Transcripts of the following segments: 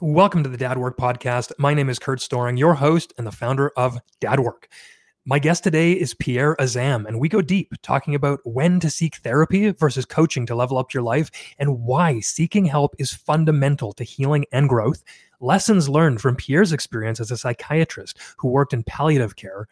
Welcome to the Dad Work Podcast. My name is Kurt Storring, your host and the founder of Dad Work. My guest today is Pierre Azzam, and we go deep talking about when to seek therapy versus coaching to level up your life and why seeking help is fundamental to healing and growth. Lessons learned from Pierre's experience as a psychiatrist who worked in palliative care,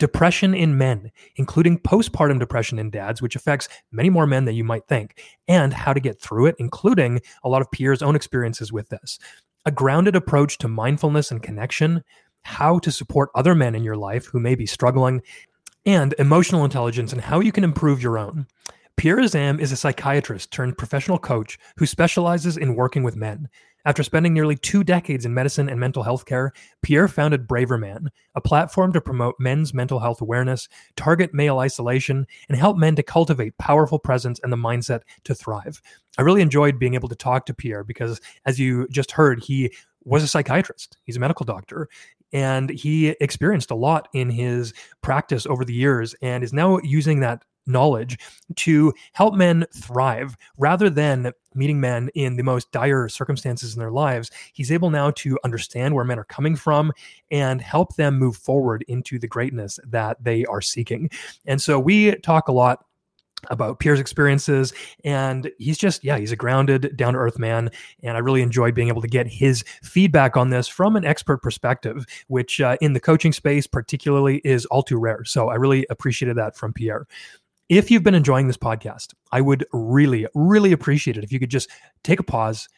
depression in men, including postpartum depression in dads, which affects many more men than you might think, and how to get through it, including a lot of Pierre's own experiences with this. A grounded approach to mindfulness and connection, how to support other men in your life who may be struggling, and emotional intelligence and how you can improve your own. Pierre Azzam is a psychiatrist turned professional coach who specializes in working with men. After spending nearly two decades in medicine and mental health care, Pierre founded Braver Man, a platform to promote men's mental health awareness, target male isolation, and help men to cultivate powerful presence and the mindset to thrive. I really enjoyed being able to talk to Pierre because, as you just heard, he was a psychiatrist. He's a medical doctor and he experienced a lot in his practice over the years and is now using that knowledge to help men thrive rather than meeting men in the most dire circumstances in their lives. He's able now to understand where men are coming from and help them move forward into the greatness that they are seeking. And so we talk a lot about Pierre's experiences and he's just yeah he's a grounded down to earth man and i really enjoyed being able to get his feedback on this from an expert perspective which uh, in the coaching space particularly is all too rare so i really appreciated that from pierre if you've been enjoying this podcast, I would really, really appreciate it if you could just take a pause.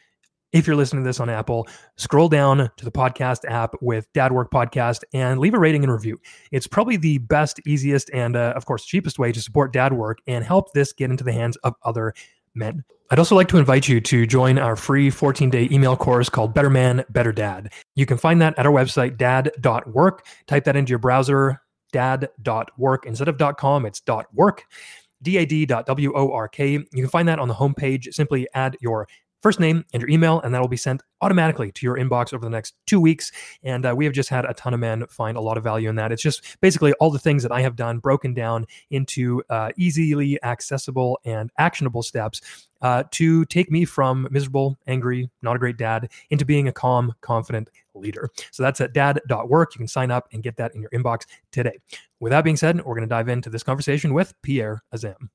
If you're listening to this on Apple, scroll down to the podcast app with Dad Work Podcast and leave a rating and review. It's probably the best, easiest, and uh, of course, cheapest way to support Dad Work and help this get into the hands of other men. I'd also like to invite you to join our free 14 day email course called Better Man, Better Dad. You can find that at our website, dad.work. Type that into your browser, dad.work. Instead of .com, it's .work, dad.work. You can find that on the homepage. Simply add your first name and your email, and that will be sent automatically to your inbox over the next two weeks. And uh, we have just had a ton of men find a lot of value in that. It's just basically all the things that I have done broken down into uh, easily accessible and actionable steps uh, to take me from miserable, angry, not a great dad into being a calm, confident leader. So that's at dad.work. You can sign up and get that in your inbox today. With that being said, we're going to dive into this conversation with Pierre Azzam.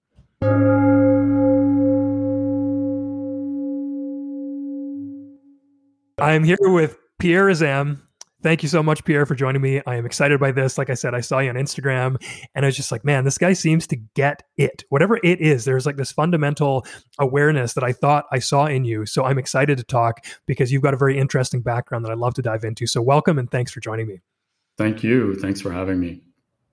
I'm here with Pierre Azzam. Thank you so much, Pierre, for joining me. I am excited by this. Like I said, I saw you on Instagram and I was just like, man, this guy seems to get it. Whatever it is, there's like this fundamental awareness that I thought I saw in you. So I'm excited to talk because you've got a very interesting background that I'd love to dive into. So welcome and thanks for joining me. Thank you. Thanks for having me.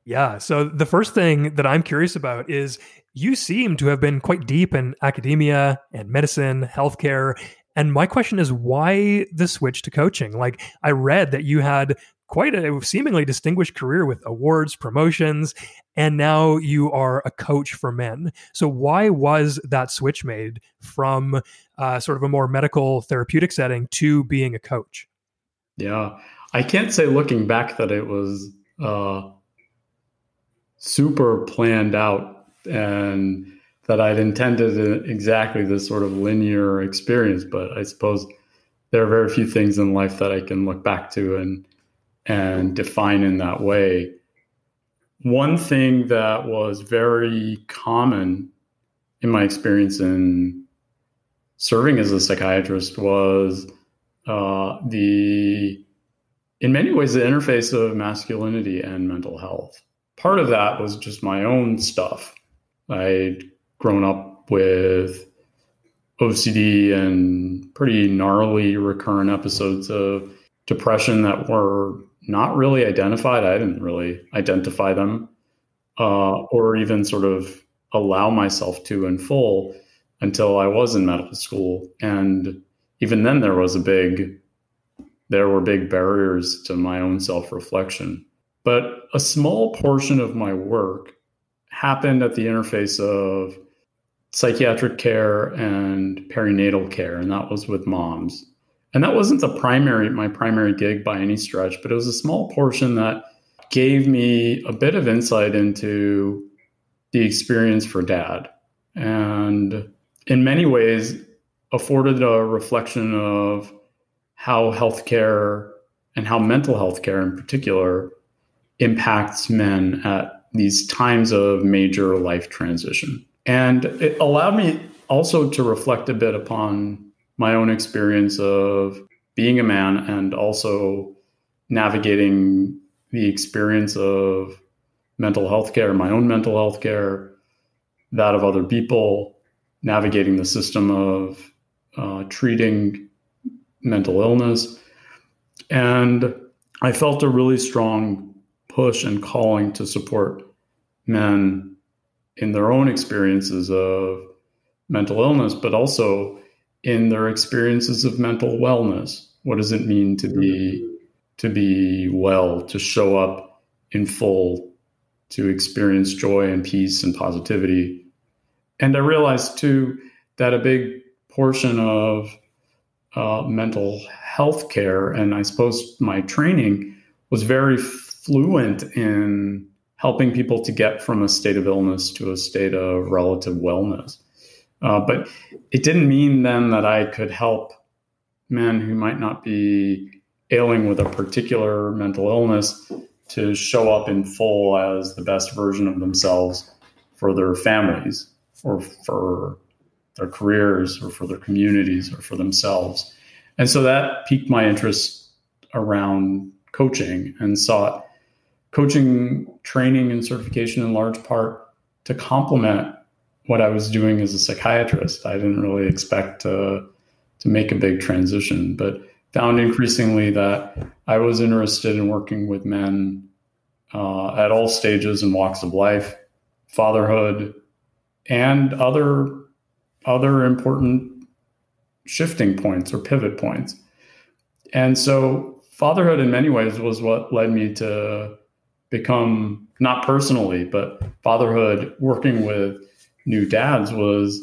Yeah. So the first thing that I'm curious about is you seem to have been quite deep in academia and medicine, healthcare, and my question is why the switch to coaching? Like I read that you had quite a seemingly distinguished career with awards, promotions, and now you are a coach for men. So why was that switch made from uh, sort of a more medical therapeutic setting to being a coach? Yeah, I can't say looking back that it was uh, super planned out and that I'd intended exactly this sort of linear experience, but I suppose there are very few things in life that I can look back to and and define in that way. One thing that was very common in my experience in serving as a psychiatrist was uh, the, in many ways, the interface of masculinity and mental health. Part of that was just my own stuff. I grown up with OCD and pretty gnarly recurrent episodes of depression that were not really identified. I didn't really identify them uh, or even sort of allow myself to in full until I was in medical school. And even then, there was a big, there were big barriers to my own self reflection. But a small portion of my work happened at the interface of psychiatric care and perinatal care, and that was with moms. And that wasn't the primary, my primary gig by any stretch, but it was a small portion that gave me a bit of insight into the experience for dad. And in many ways, afforded a reflection of how healthcare and how mental health care in particular impacts men at these times of major life transition. And it allowed me also to reflect a bit upon my own experience of being a man and also navigating the experience of mental health care, my own mental health care, that of other people, navigating the system of uh, treating mental illness. And I felt a really strong push and calling to support men in their own experiences of mental illness, but also in their experiences of mental wellness. What does it mean to be to be well, to show up in full, to experience joy and peace and positivity? And I realized too that a big portion of uh, mental health care, and I suppose my training was very fluent in helping people to get from a state of illness to a state of relative wellness. Uh, but it didn't mean then that I could help men who might not be ailing with a particular mental illness to show up in full as the best version of themselves for their families or for their careers or for their communities or for themselves. And so that piqued my interest around coaching and sought coaching training and certification in large part to complement what I was doing as a psychiatrist. I didn't really expect to, to make a big transition, but found increasingly that I was interested in working with men uh, at all stages and walks of life, fatherhood, and other other important shifting points or pivot points. And so fatherhood in many ways was what led me to become not personally, but fatherhood working with new dads was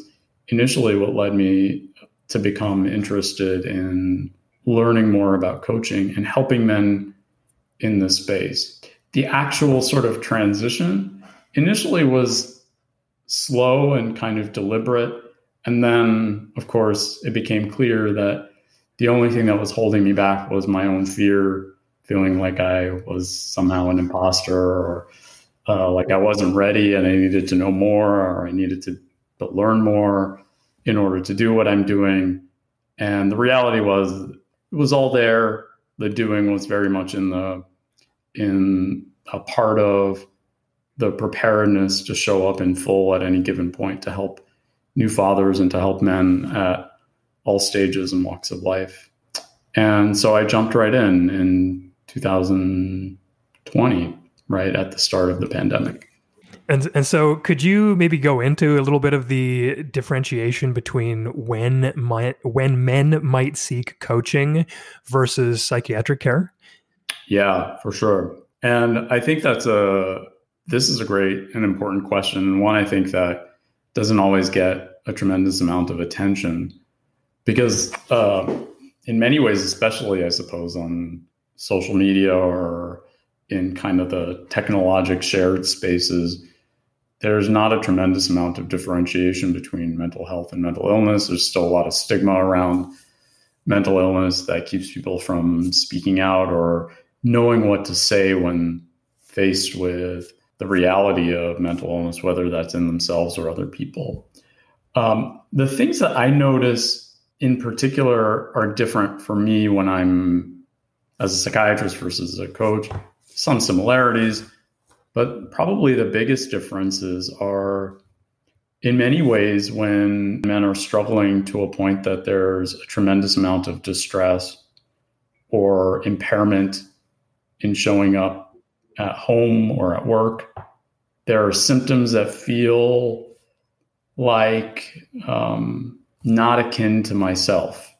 initially what led me to become interested in learning more about coaching and helping men in this space. The actual sort of transition initially was slow and kind of deliberate and then, of course, it became clear that the only thing that was holding me back was my own fear, feeling like I was somehow an imposter or uh, like I wasn't ready and I needed to know more or I needed to learn more in order to do what I'm doing. And the reality was, it was all there. The doing was very much in the in a part of the preparedness to show up in full at any given point to help new fathers and to help men at all stages and walks of life. And so I jumped right in in 2020, right at the start of the pandemic. And and so could you maybe go into a little bit of the differentiation between when might when men might seek coaching versus psychiatric care? Yeah, for sure. And I think that's a this is a great and important question and one I think that doesn't always get a tremendous amount of attention because uh, in many ways especially i suppose on social media or in kind of the technologic shared spaces there's not a tremendous amount of differentiation between mental health and mental illness there's still a lot of stigma around mental illness that keeps people from speaking out or knowing what to say when faced with the reality of mental illness, whether that's in themselves or other people. Um, the things that I notice in particular are different for me when I'm as a psychiatrist versus a coach. Some similarities, but probably the biggest differences are in many ways when men are struggling to a point that there's a tremendous amount of distress or impairment in showing up at home or at work. There are symptoms that feel like um, not akin to myself.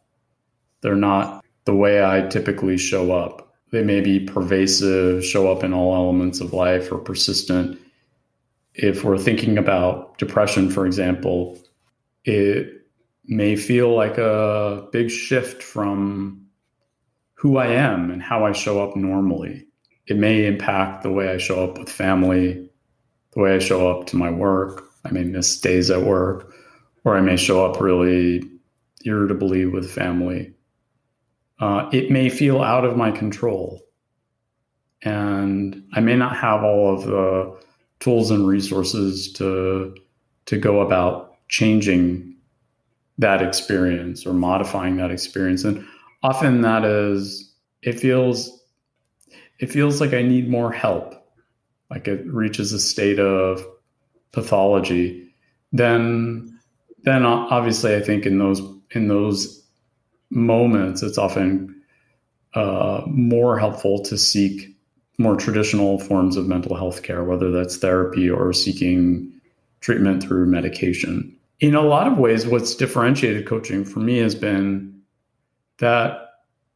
They're not the way I typically show up. They may be pervasive, show up in all elements of life, or persistent. If we're thinking about depression, for example, it may feel like a big shift from who I am and how I show up normally it may impact the way I show up with family, the way I show up to my work. I may miss days at work, or I may show up really irritably with family. Uh, it may feel out of my control. And I may not have all of the tools and resources to, to go about changing that experience or modifying that experience. And often that is, it feels, it feels like I need more help. Like it reaches a state of pathology. Then, then obviously I think in those, in those moments, it's often uh, more helpful to seek more traditional forms of mental health care, whether that's therapy or seeking treatment through medication. In a lot of ways, what's differentiated coaching for me has been that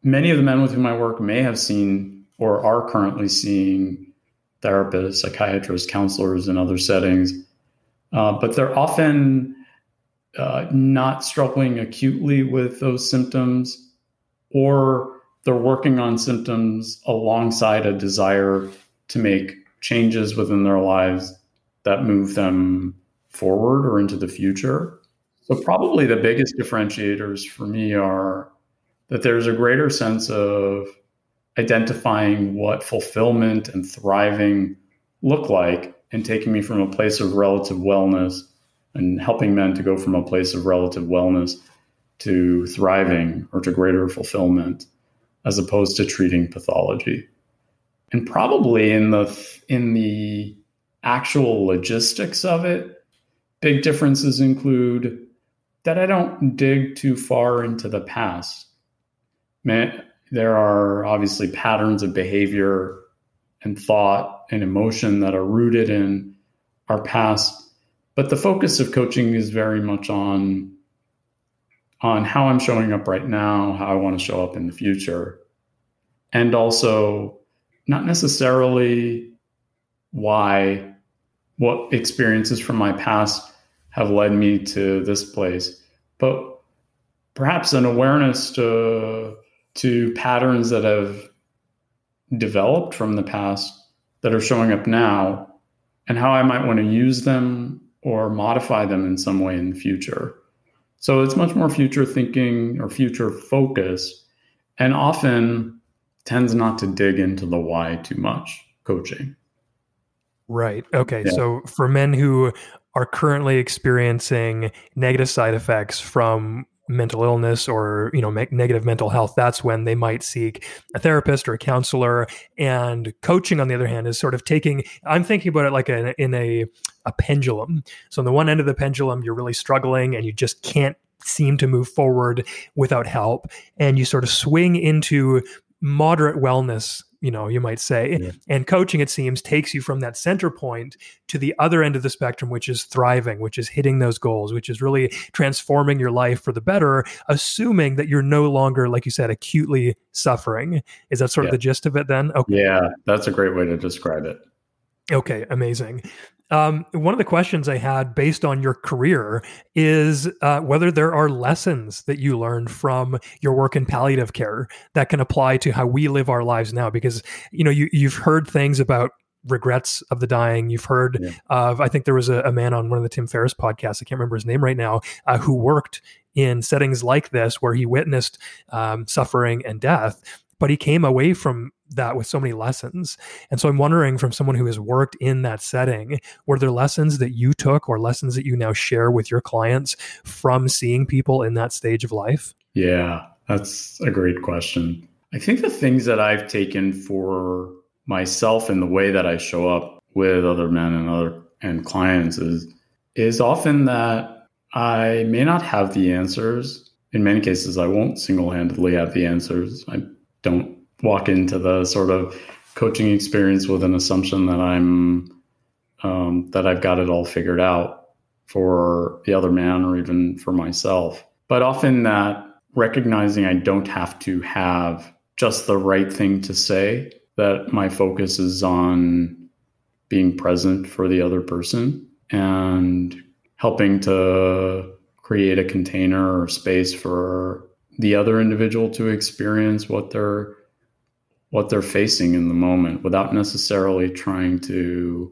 many of the men with whom I work may have seen or are currently seeing therapists, psychiatrists, counselors in other settings, uh, but they're often uh, not struggling acutely with those symptoms, or they're working on symptoms alongside a desire to make changes within their lives that move them forward or into the future. So, probably the biggest differentiators for me are that there's a greater sense of identifying what fulfillment and thriving look like and taking me from a place of relative wellness and helping men to go from a place of relative wellness to thriving or to greater fulfillment as opposed to treating pathology. And probably in the in the actual logistics of it big differences include that i don't dig too far into the past. Man, there are obviously patterns of behavior and thought and emotion that are rooted in our past but the focus of coaching is very much on on how I'm showing up right now, how I want to show up in the future, and also not necessarily why what experiences from my past have led me to this place, but perhaps an awareness to to patterns that have developed from the past that are showing up now and how I might want to use them or modify them in some way in the future. So it's much more future thinking or future focus, and often tends not to dig into the why too much coaching. Right. Okay. Yeah. So for men who are currently experiencing negative side effects from mental illness or you know me- negative mental health that's when they might seek a therapist or a counselor. And coaching on the other hand is sort of taking i'm thinking about it like a, in a a pendulum. So on the one end of the pendulum you're really struggling and you just can't seem to move forward without help. And you sort of swing into moderate wellness you know you might say. Yeah. and coaching it seems takes you from that center point to the other end of the spectrum which is thriving which is hitting those goals which is really transforming your life for the better assuming that you're no longer like you said acutely suffering. Is that sort yeah. of the gist of it then? Okay. Yeah that's a great way to describe it. Okay amazing um, one of the questions I had based on your career is uh, whether there are lessons that you learned from your work in palliative care that can apply to how we live our lives now. Because you know you you've heard things about regrets of the dying. You've heard yeah. of I think there was a, a, man on one of the Tim Ferriss podcasts. I can't remember his name right now, uh, who worked in settings like this where he witnessed um, suffering and death but he came away from that with so many lessons. And so I'm wondering from someone who has worked in that setting, were there lessons that you took or lessons that you now share with your clients from seeing people in that stage of life? Yeah, that's a great question. I think the things that I've taken for myself and the way that I show up with other men and other and clients is is often that I may not have the answers. In many cases, I won't single-handedly have the answers. I don't walk into the sort of coaching experience with an assumption that I'm um, that I've got it all figured out for the other man or even for myself. But often that recognizing I don't have to have just the right thing to say, that my focus is on being present for the other person and helping to create a container or space for the other individual to experience what they're what they're facing in the moment without necessarily trying to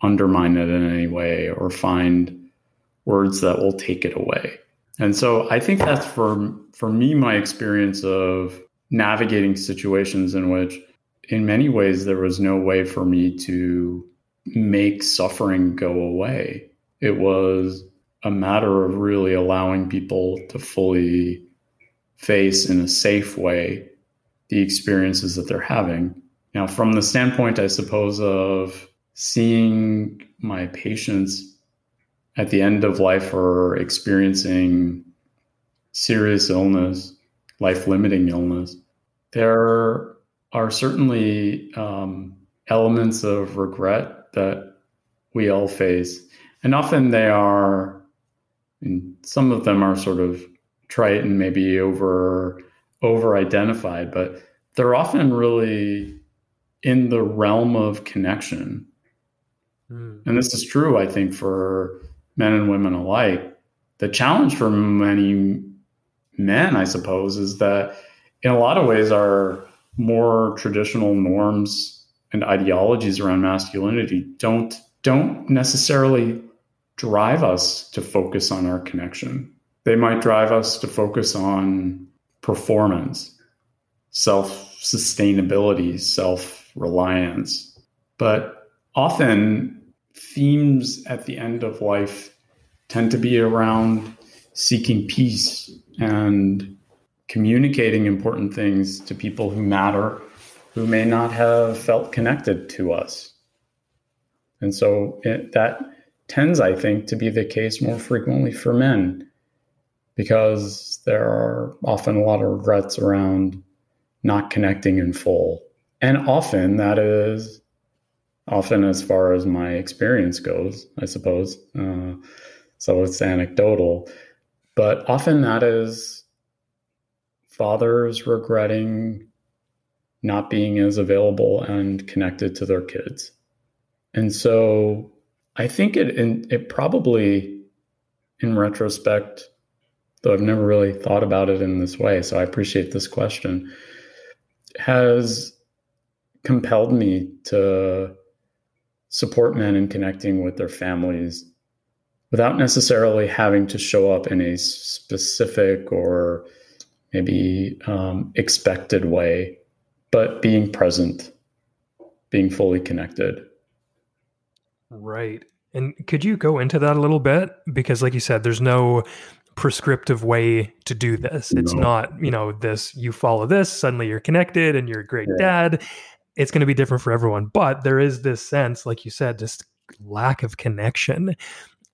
undermine it in any way or find words that will take it away. And so I think that's for for me my experience of navigating situations in which in many ways there was no way for me to make suffering go away. It was a matter of really allowing people to fully face in a safe way the experiences that they're having. Now, from the standpoint, I suppose, of seeing my patients at the end of life or experiencing serious illness, life limiting illness, there are certainly um, elements of regret that we all face. And often they are, and some of them are sort of trite and maybe over over identified, but they're often really in the realm of connection. Mm. And this is true, I think, for men and women alike. The challenge for many men, I suppose, is that in a lot of ways our more traditional norms and ideologies around masculinity don't don't necessarily drive us to focus on our connection. They might drive us to focus on performance, self sustainability, self reliance. But often, themes at the end of life tend to be around seeking peace and communicating important things to people who matter, who may not have felt connected to us. And so it, that tends, I think, to be the case more frequently for men because there are often a lot of regrets around not connecting in full. And often that is, often as far as my experience goes, I suppose. Uh, so it's anecdotal, but often that is fathers regretting not being as available and connected to their kids. And so I think it it probably in retrospect though I've never really thought about it in this way, so I appreciate this question, has compelled me to support men in connecting with their families without necessarily having to show up in a specific or maybe um, expected way, but being present, being fully connected. Right. And could you go into that a little bit? Because, like you said, there's no prescriptive way to do this. It's no. not, you know, this you follow this, suddenly you're connected and you're a great yeah. dad. It's going to be different for everyone. But there is this sense, like you said, just lack of connection.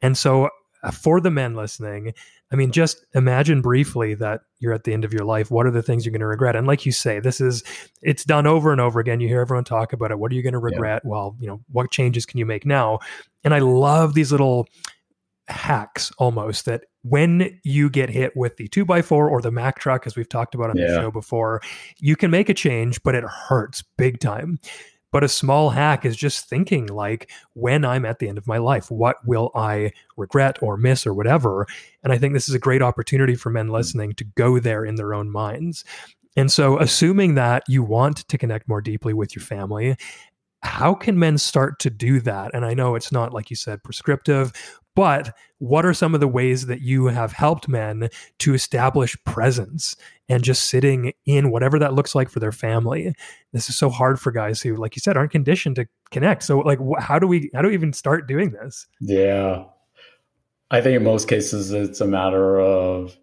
And so uh, for the men listening, I mean, just imagine briefly that you're at the end of your life. What are the things you're going to regret? And like you say, this is it's done over and over again. You hear everyone talk about it. What are you going to regret? Yeah. Well, you know, what changes can you make now? And I love these little hacks almost that when you get hit with the two by four or the Mack truck, as we've talked about on yeah. the show before, you can make a change, but it hurts big time. But a small hack is just thinking like, when I'm at the end of my life, what will I regret or miss or whatever? And I think this is a great opportunity for men hmm. listening to go there in their own minds. And so, assuming that you want to connect more deeply with your family, how can men start to do that? And I know it's not, like you said, prescriptive, but what are some of the ways that you have helped men to establish presence and just sitting in whatever that looks like for their family? This is so hard for guys who, like you said, aren't conditioned to connect. So, like, wh- how do we how do we even start doing this? Yeah, I think in most cases it's a matter of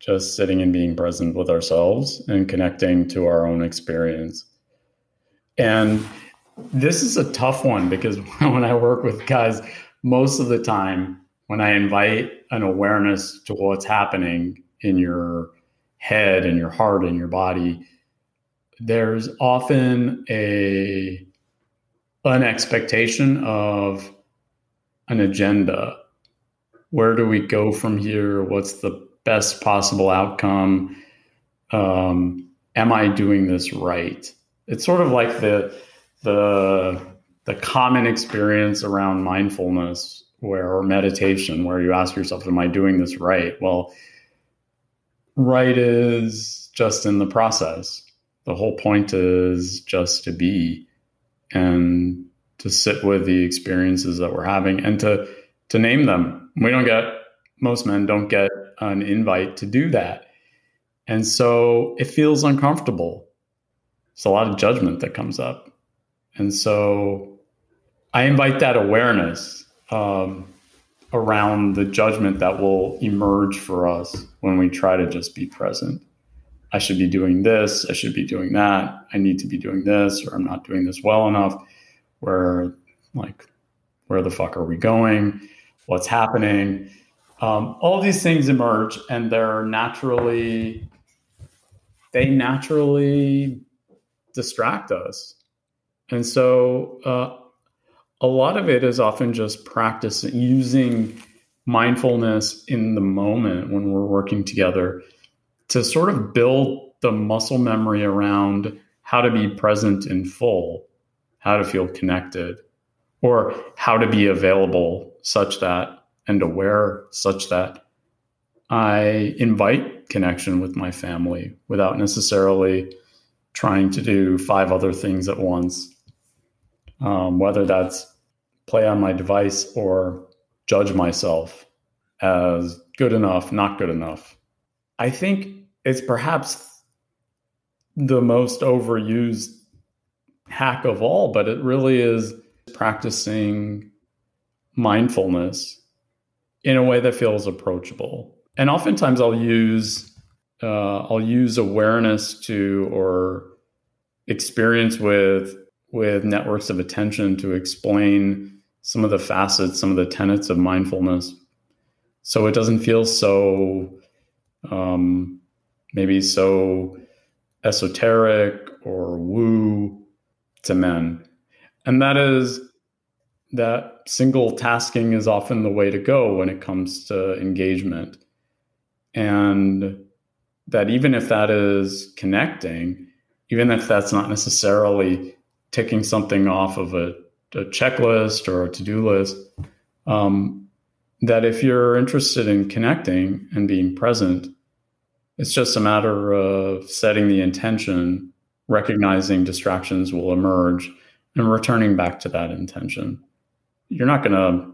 just sitting and being present with ourselves and connecting to our own experience. And this is a tough one because when I work with guys most of the time when I invite an awareness to what's happening in your head and your heart and your body, there's often a an expectation of an agenda. Where do we go from here? What's the best possible outcome? Um, am I doing this right? It's sort of like the the the common experience around mindfulness where or meditation where you ask yourself am i doing this right well right is just in the process the whole point is just to be and to sit with the experiences that we're having and to to name them we don't get most men don't get an invite to do that. And so it feels uncomfortable. It's a lot of judgment that comes up. And so I invite that awareness um, around the judgment that will emerge for us when we try to just be present. I should be doing this, I should be doing that, I need to be doing this, or I'm not doing this well enough. Where, like, where the fuck are we going? What's happening? Um, all these things emerge and they're naturally, they naturally distract us. And so uh, a lot of it is often just practice using mindfulness in the moment when we're working together to sort of build the muscle memory around how to be present in full, how to feel connected, or how to be available such that and aware such that I invite connection with my family without necessarily trying to do five other things at once, um, whether that's play on my device or judge myself as good enough, not good enough. I think it's perhaps the most overused hack of all, but it really is practicing mindfulness in a way that feels approachable. And oftentimes I'll use uh, I'll use awareness to or experience with with networks of attention to explain some of the facets, some of the tenets of mindfulness. So it doesn't feel so um, maybe so esoteric or woo to men. And that is that single tasking is often the way to go when it comes to engagement. And that even if that is connecting, even if that's not necessarily ticking something off of a, a checklist or a to do list, um, that if you're interested in connecting and being present, it's just a matter of setting the intention, recognizing distractions will emerge, and returning back to that intention. You're not going to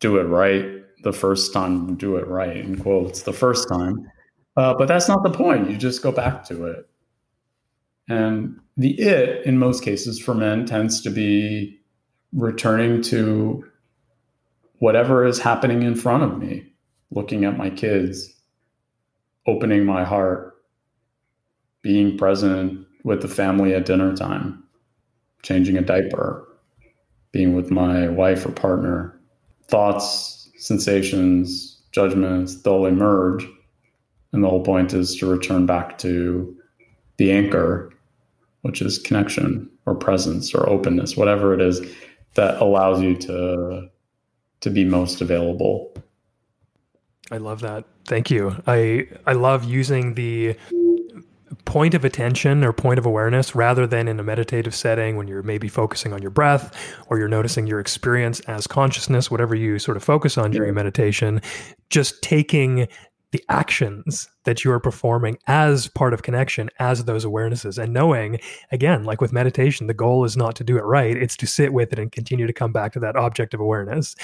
do it right the first time, do it right in quotes, the first time. Uh, but that's not the point. You just go back to it. And the it, in most cases for men, tends to be returning to whatever is happening in front of me, looking at my kids, opening my heart, being present with the family at dinner time, changing a diaper, being with my wife or partner. Thoughts, sensations, judgments, they'll emerge. And the whole point is to return back to the anchor, which is connection or presence or openness, whatever it is that allows you to to be most available. I love that. Thank you. I I love using the point of attention or point of awareness rather than in a meditative setting when you're maybe focusing on your breath or you're noticing your experience as consciousness, whatever you sort of focus on during meditation, just taking the actions that you are performing as part of connection, as those awarenesses, and knowing, again, like with meditation, the goal is not to do it right, it's to sit with it and continue to come back to that object of awareness.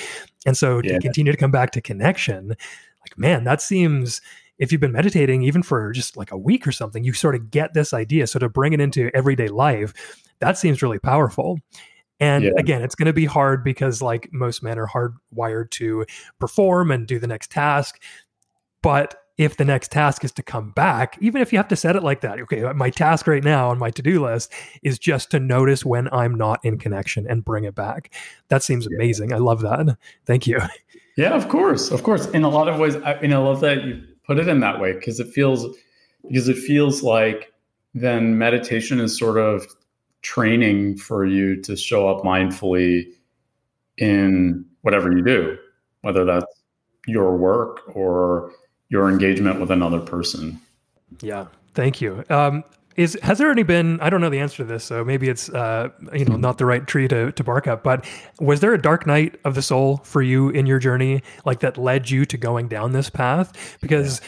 And so yeah. to continue to come back to connection, like, man, that seems if you've been meditating even for just like a week or something, you sort of get this idea. So to bring it into everyday life, that seems really powerful. And yeah. again, it's going to be hard because, like most men are hardwired to perform and do the next task. But if the next task is to come back, even if you have to set it like that, okay, uh, my task right now on my to do list is just to notice when I'm not in connection and bring it back. That seems amazing. I love that. Thank you. Yeah, of course, of course. In a lot of ways, I, and I love that you put it in that way because it feels because it feels like then meditation is sort of training for you to show up mindfully in whatever you do, whether that's your work or your engagement with another person. Yeah, thank you. Um, is has there any been? I don't know the answer to this, so maybe it's uh, you know not the right tree to to bark up. But was there a dark night of the soul for you in your journey, like that led you to going down this path? Because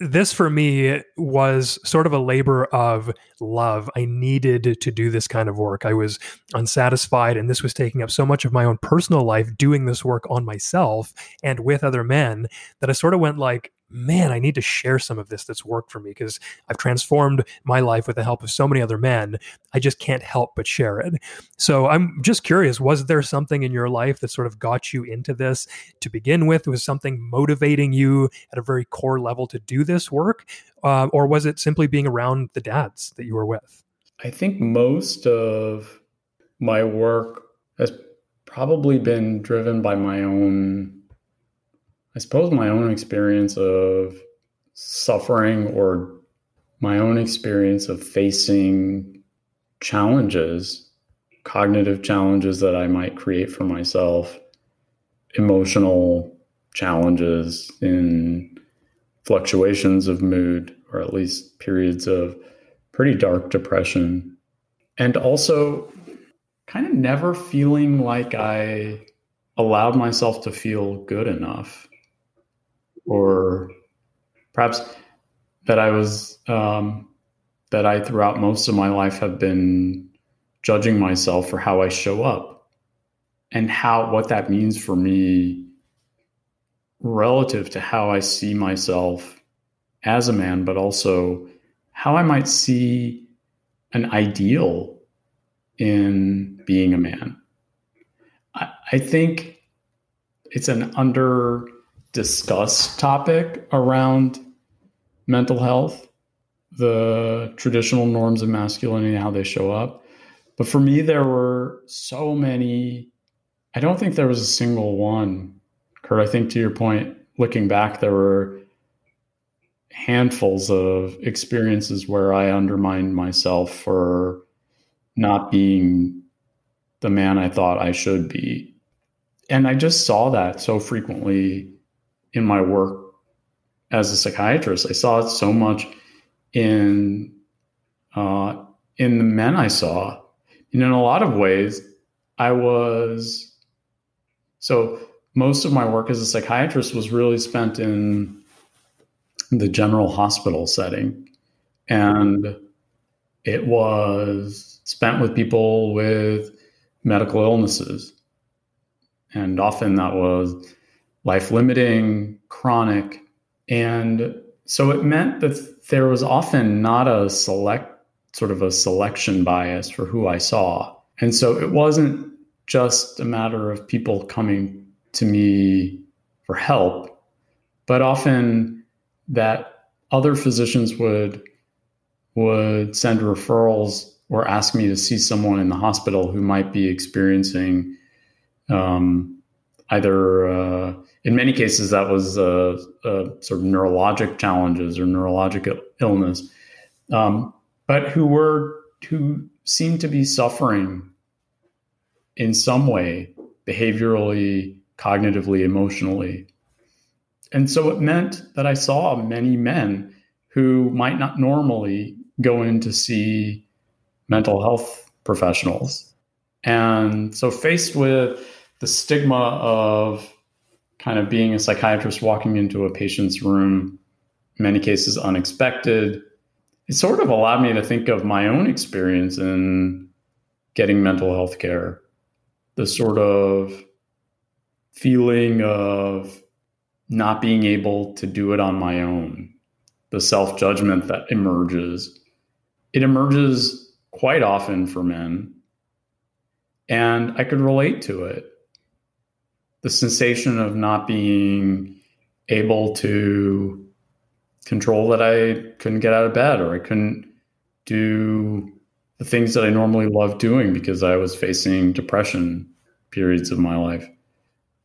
this for me was sort of a labor of love. I needed to do this kind of work. I was unsatisfied, and this was taking up so much of my own personal life doing this work on myself and with other men that I sort of went like, man, I need to share some of this that's worked for me because I've transformed my life with the help of so many other men. I just can't help but share it. So I'm just curious was there something in your life that sort of got you into this to begin with? Was something motivating you at a very core level to do this work? Uh, or was it simply being around the dads that you were with? I think most of my work has probably been driven by my own I suppose my own experience of suffering or my own experience of facing challenges, cognitive challenges that I might create for myself, emotional challenges in fluctuations of mood, or at least periods of pretty dark depression. And also kind of never feeling like I allowed myself to feel good enough or perhaps that I was um, that I throughout most of my life have been judging myself for how I show up and how what that means for me relative to how I see myself as a man, but also how I might see an ideal in being a man. I, I think it's an under discuss topic around mental health, the traditional norms of masculinity, how they show up. But for me, there were so many. I don't think there was a single one, Kurt. I think to your point, looking back, there were handfuls of experiences where I undermined myself for not being the man I thought I should be. And I just saw that so frequently in my work as a psychiatrist. I saw it so much in uh, in the men I saw. And in a lot of ways, I was so most of my work as a psychiatrist was really spent in the general hospital setting. And it was spent with people with medical illnesses. And often that was life limiting, chronic. And so it meant that there was often not a select sort of a selection bias for who I saw. And so it wasn't just a matter of people coming to me for help, but often that other physicians would would send referrals or ask me to see someone in the hospital who might be experiencing um, either uh, in many cases that was uh, uh, sort of neurologic challenges or neurologic illness, um, but who were who seemed to be suffering in some way, behaviorally, cognitively, emotionally. And so it meant that I saw many men who might not normally go in to see mental health professionals. And so, faced with the stigma of kind of being a psychiatrist walking into a patient's room, many cases unexpected, it sort of allowed me to think of my own experience in getting mental health care. The sort of feeling of not being able to do it on my own, the self judgment that emerges. It emerges quite often for men. And I could relate to it the sensation of not being able to control that I couldn't get out of bed or I couldn't do the things that I normally love doing because I was facing depression periods of my life.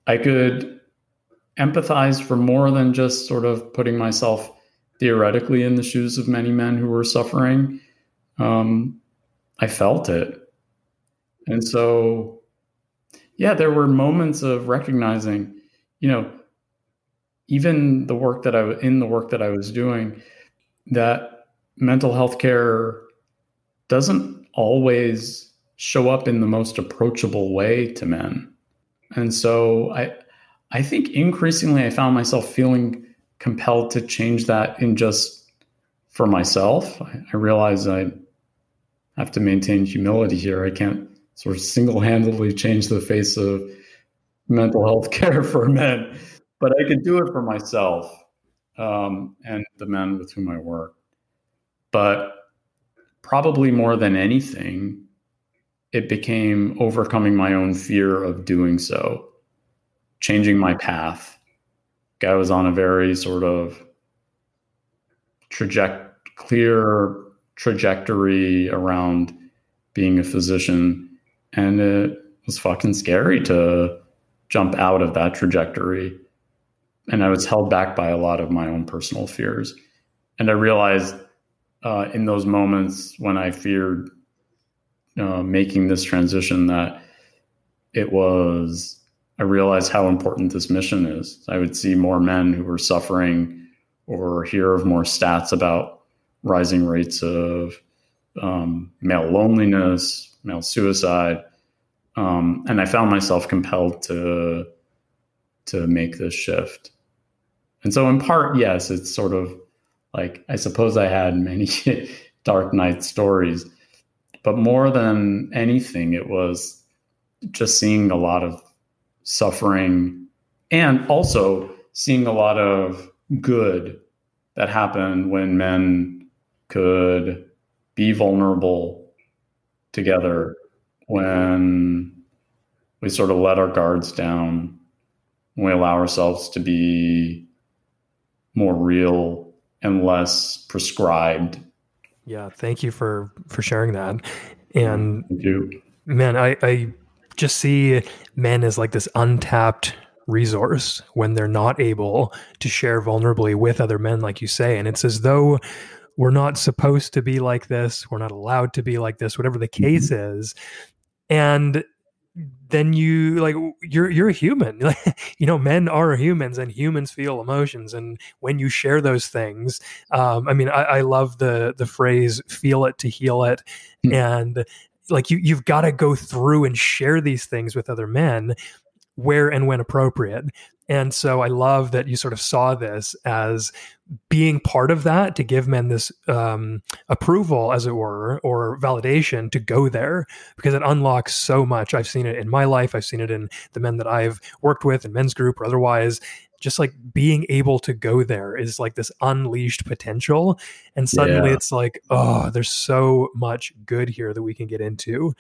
I could empathize for more than just sort of putting myself theoretically in the shoes of many men who were suffering. Um, I felt it. And so yeah, there were moments of recognizing, you know, even the work that I was in the work that I was doing, that mental health care doesn't always show up in the most approachable way to men. And so I I think increasingly I found myself feeling compelled to change that in just for myself. I, I realize I have to maintain humility here. I can't sort of single handedly change the face of mental health care for men, but I could do it for myself um, and the men with whom I work. But probably more than anything, it became overcoming my own fear of doing so, changing my path. I was on a very sort of traject clear trajectory around being a physician, and it was fucking scary to jump out of that trajectory. And I was held back by a lot of my own personal fears. And I realized uh, in those moments when I feared uh, making this transition that it was, I realized how important this mission is. I would see more men who were suffering or hear of more stats about rising rates of um, male loneliness, male suicide. Um, and I found myself compelled to to make this shift. And so, in part, yes, it's sort of like I suppose I had many dark night stories, but more than anything, it was just seeing a lot of suffering and also seeing a lot of good that happened when men could be vulnerable together when we sort of let our guards down, we allow ourselves to be more real and less prescribed. Yeah, thank you for for sharing that. And man, I, I just see men as like this untapped resource when they're not able to share vulnerably with other men, like you say. And it's as though we're not supposed to be like this, we're not allowed to be like this, whatever the case mm-hmm. is. And then you like you're you're a human you know men are humans and humans feel emotions and when you share those things um, i mean I, I, love the the phrase feel it to heal it mm-hmm. and like you you've got to go through and share these things with other men where and when appropriate and so I love that you sort of saw this as being part of that to give men this um, approval, as it were, or validation to go there because it unlocks so much. I've seen it in my life, I've seen it in the men that I've worked with in men's group or otherwise. Just like being able to go there is like this unleashed potential. And suddenly yeah. it's like, oh, there's so much good here that we can get into.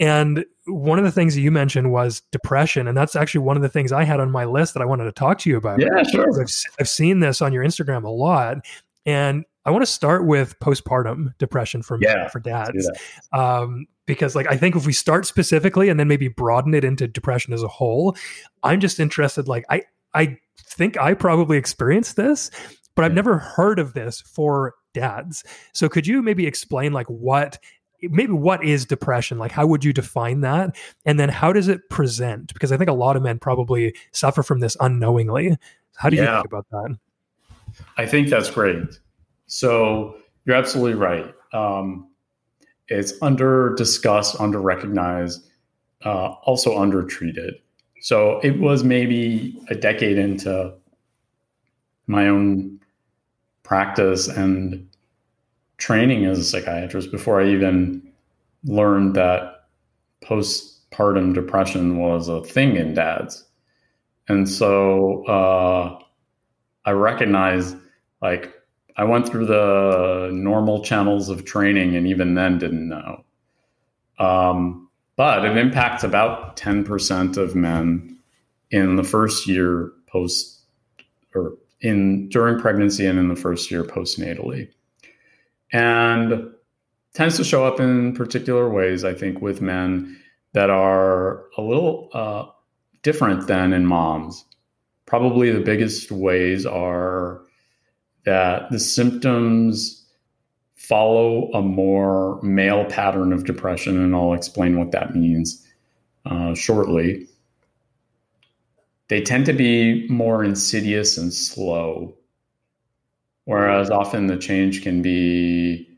And one of the things that you mentioned was depression. And that's actually one of the things I had on my list that I wanted to talk to you about. Yeah, sure. I've, I've seen this on your Instagram a lot. And I want to start with postpartum depression for yeah, for dads, um, because like I think if we start specifically and then maybe broaden it into depression as a whole, I'm just interested. Like I I think I probably experienced this, but I've never heard of this for dads. So could you maybe explain like what maybe what is depression? Like how would you define that? And then how does it present? Because i think a lot of men probably suffer from this unknowingly. How do you think about that? I think that's great. So you're absolutely right. Um, it's under discussed under recognized uh, also under treated. So it was maybe a decade into my own practice and training as a psychiatrist before I even learned that postpartum depression was a thing in dads. And so uh, I recognized, like, I went through the normal channels of training and even then didn't know. Um, but it impacts about 10% of men in the first year post or in during pregnancy and in the first year postnatally and tends to show up in particular ways, I think, with men that are a little uh, different than in moms. Probably the biggest ways are that the symptoms follow a more male pattern of depression, and I'll explain what that means uh, shortly. They tend to be more insidious and slow. Whereas often the change can be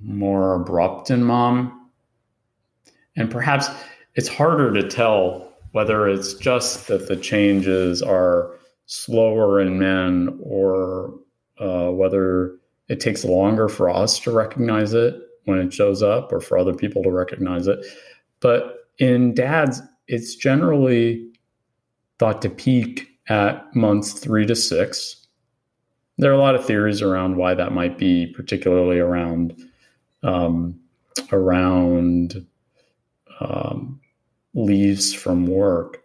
more abrupt in mom. And perhaps it's harder to tell whether it's just that the changes are slower in men or uh, whether it takes longer for us to recognize it when it shows up or for other people to recognize it. But in dads, it's generally thought to peak at months three to six. There are a lot of theories around why that might be, particularly around um, around um, leaves from work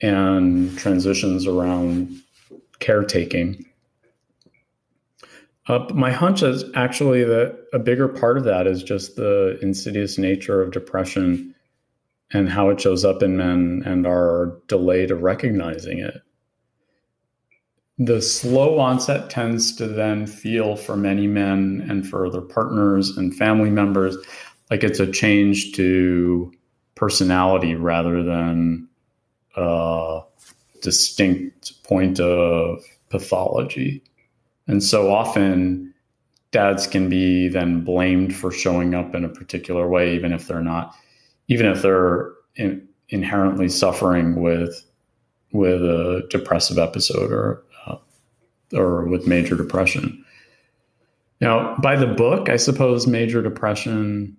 and transitions around caretaking. Uh, my hunch is actually that a bigger part of that is just the insidious nature of depression and how it shows up in men and our delay to recognizing it. The slow onset tends to then feel for many men and for their partners and family members like it's a change to personality rather than a distinct point of pathology. And so often dads can be then blamed for showing up in a particular way, even if they're not even if they're in, inherently suffering with with a depressive episode or or with major depression. Now, by the book, I suppose major depression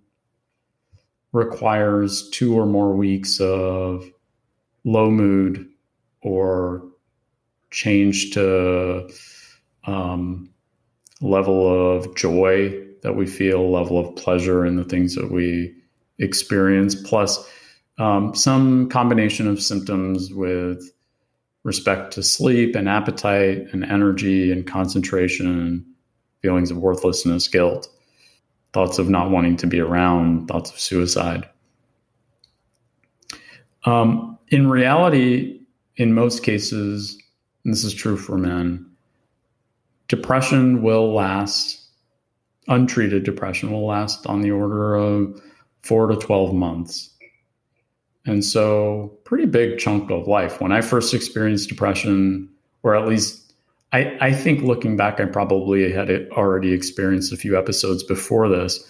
requires two or more weeks of low mood or change to um, level of joy that we feel, level of pleasure in the things that we experience, plus um, some combination of symptoms with respect to sleep and appetite and energy and concentration, feelings of worthlessness, guilt, thoughts of not wanting to be around, thoughts of suicide. Um, in reality, in most cases, this is true for men, depression will last, untreated depression will last on the order of four to 12 months. And so, pretty big chunk of life. When I first experienced depression, or at least I, I think looking back, I probably had already experienced a few episodes before this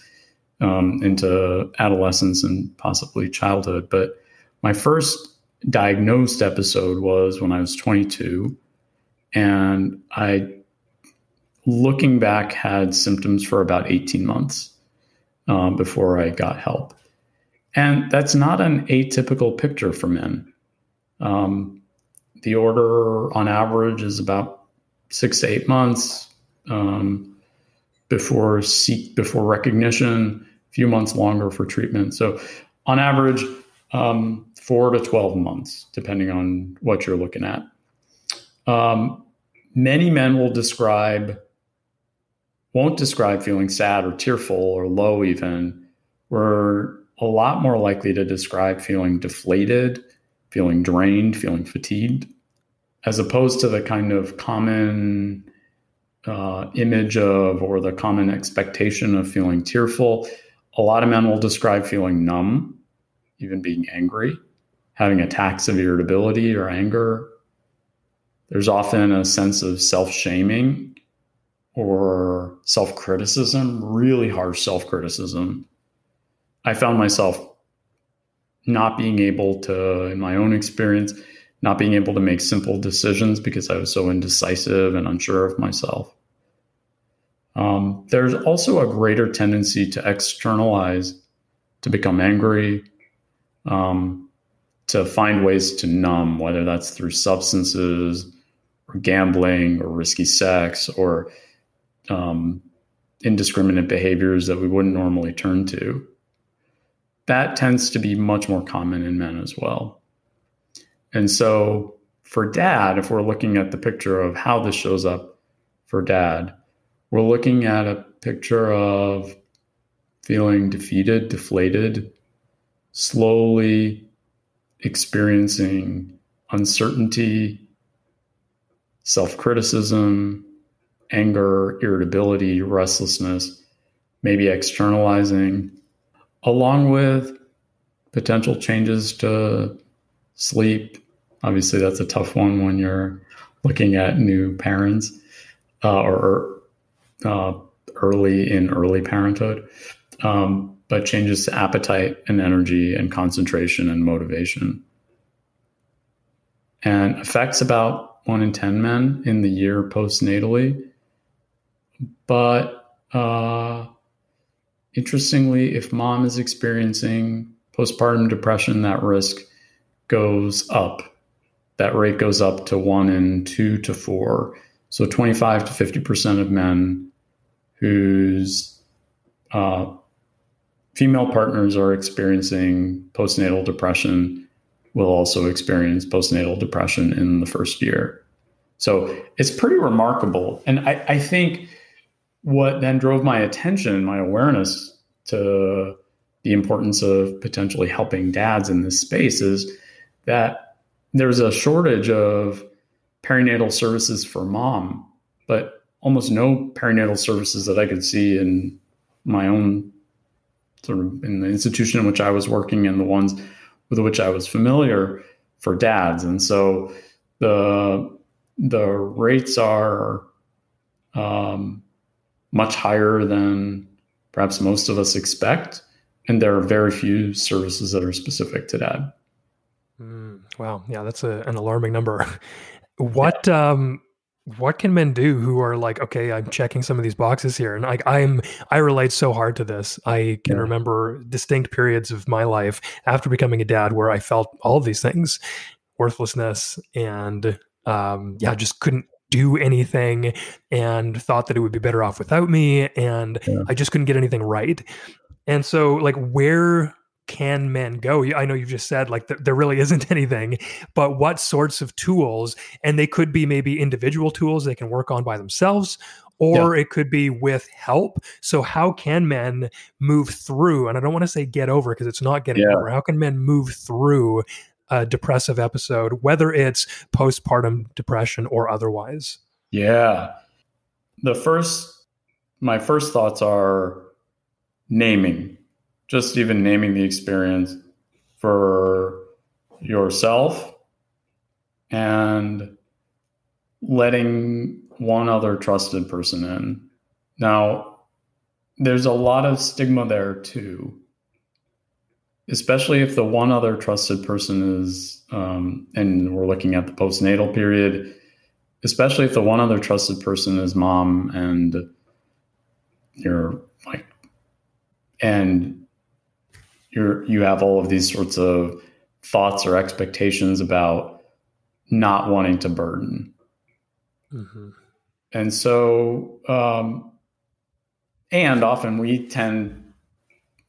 um, into adolescence and possibly childhood. But my first diagnosed episode was when I was 22. And I, looking back, had symptoms for about 18 months um, before I got help. And that's not an atypical picture for men. Um, the order on average is about six to eight months um, before seek before recognition, a few months longer for treatment. So, on average, um, four to twelve months, depending on what you're looking at. Um, many men will describe won't describe feeling sad or tearful or low, even, we're a lot more likely to describe feeling deflated, feeling drained, feeling fatigued, as opposed to the kind of common uh, image of or the common expectation of feeling tearful. A lot of men will describe feeling numb, even being angry, having attacks of irritability or anger. There's often a sense of self shaming or self criticism, really harsh self criticism, I found myself not being able to, in my own experience, not being able to make simple decisions because I was so indecisive and unsure of myself. Um, there's also a greater tendency to externalize, to become angry, um, to find ways to numb, whether that's through substances or gambling or risky sex or um, indiscriminate behaviors that we wouldn't normally turn to. That tends to be much more common in men as well. And so, for dad, if we're looking at the picture of how this shows up for dad, we're looking at a picture of feeling defeated, deflated, slowly experiencing uncertainty, self criticism, anger, irritability, restlessness, maybe externalizing, along with potential changes to sleep. Obviously, that's a tough one when you're looking at new parents uh, or uh, early in early parenthood. Um, but changes to appetite and energy and concentration and motivation. And affects about one in 10 men in the year postnatally. But uh, interestingly, if mom is experiencing postpartum depression, that risk goes up. That rate goes up to one in two to four. So 25 to 50% of men whose uh, female partners are experiencing postnatal depression will also experience postnatal depression in the first year. So it's pretty remarkable. And I, I think what then drove my attention, my awareness to the importance of potentially helping dads in this space is that there's a shortage of perinatal services for mom, but almost no perinatal services that I could see in my own sort of in the institution in which I was working and the ones with which I was familiar for dads. And so the the rates are um, much higher than perhaps most of us expect, and there are very few services that are specific to dad. Mm, wow, yeah, that's a, an alarming number. what yeah. um, what can men do who are like, okay, I'm checking some of these boxes here, and like I'm, I relate so hard to this. I can yeah. remember distinct periods of my life after becoming a dad where I felt all of these things, worthlessness, and um, yeah, just couldn't do anything, and thought that it would be better off without me, and yeah. I just couldn't get anything right. And so, like, where can men go? I know you've just said like th- there really isn't anything, but what sorts of tools? And they could be maybe individual tools they can work on by themselves, or yeah. it could be with help. So, how can men move through? And I don't want to say get over because it's not getting yeah. over. How can men move through a depressive episode, whether it's postpartum depression or otherwise? Yeah. The first, my first thoughts are naming just even naming the experience for yourself and letting one other trusted person in. Now, there's a lot of stigma there too, especially if the one other trusted person is, um, and we're looking at the postnatal period, especially if the one other trusted person is mom and you're like, and you're you have all of these sorts of thoughts or expectations about not wanting to burden. Mm-hmm. And so, um, and often we tend,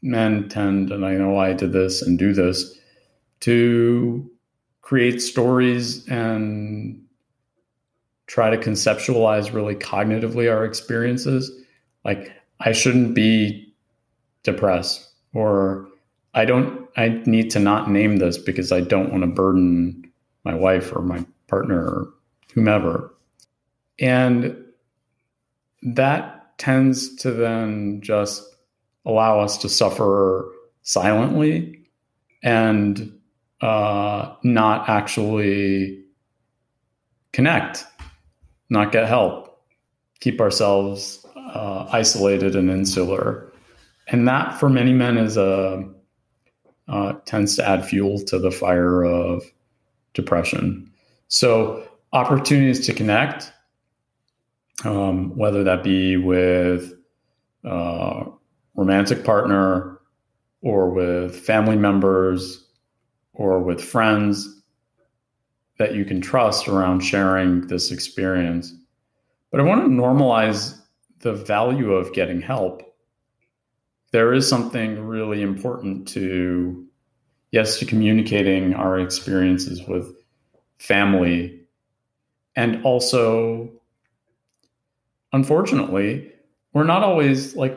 men tend, and I know I did this and do this, to create stories and try to conceptualize really cognitively our experiences. Like, I shouldn't be depressed, or I don't, I need to not name this because I don't want to burden my wife or my partner or whomever. And that tends to then just allow us to suffer silently and uh, not actually connect, not get help, keep ourselves uh, isolated and insular. And that for many men is a uh, tends to add fuel to the fire of depression. So, opportunities to connect, um, whether that be with uh, romantic partner or with family members or with friends that you can trust around sharing this experience. But I want to normalize the value of getting help there is something really important to yes to communicating our experiences with family and also unfortunately we're not always like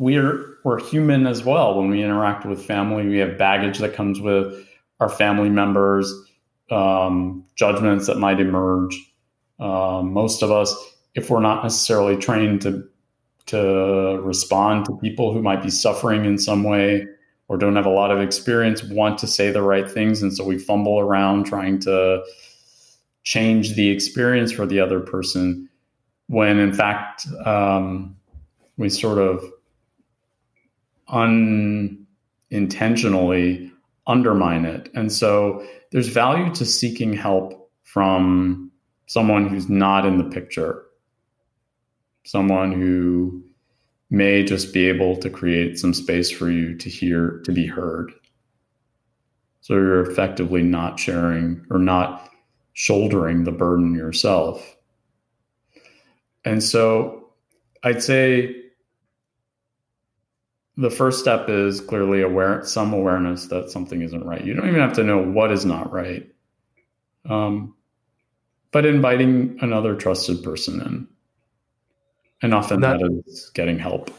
we're we're human as well. When we interact with family we have baggage that comes with our family members um, judgments that might emerge. Um, most of us if we're not necessarily trained to to respond to people who might be suffering in some way or don't have a lot of experience want to say the right things and so we fumble around trying to change the experience for the other person when in fact um, we sort of unintentionally undermine it and so there's value to seeking help from someone who's not in the picture, someone who may just be able to create some space for you to hear, to be heard. So you're effectively not sharing or not shouldering the burden yourself. And so I'd say the first step is clearly aware some awareness that something isn't right. You don't even have to know what is not right. Um, but inviting another trusted person in. And often that, that is getting help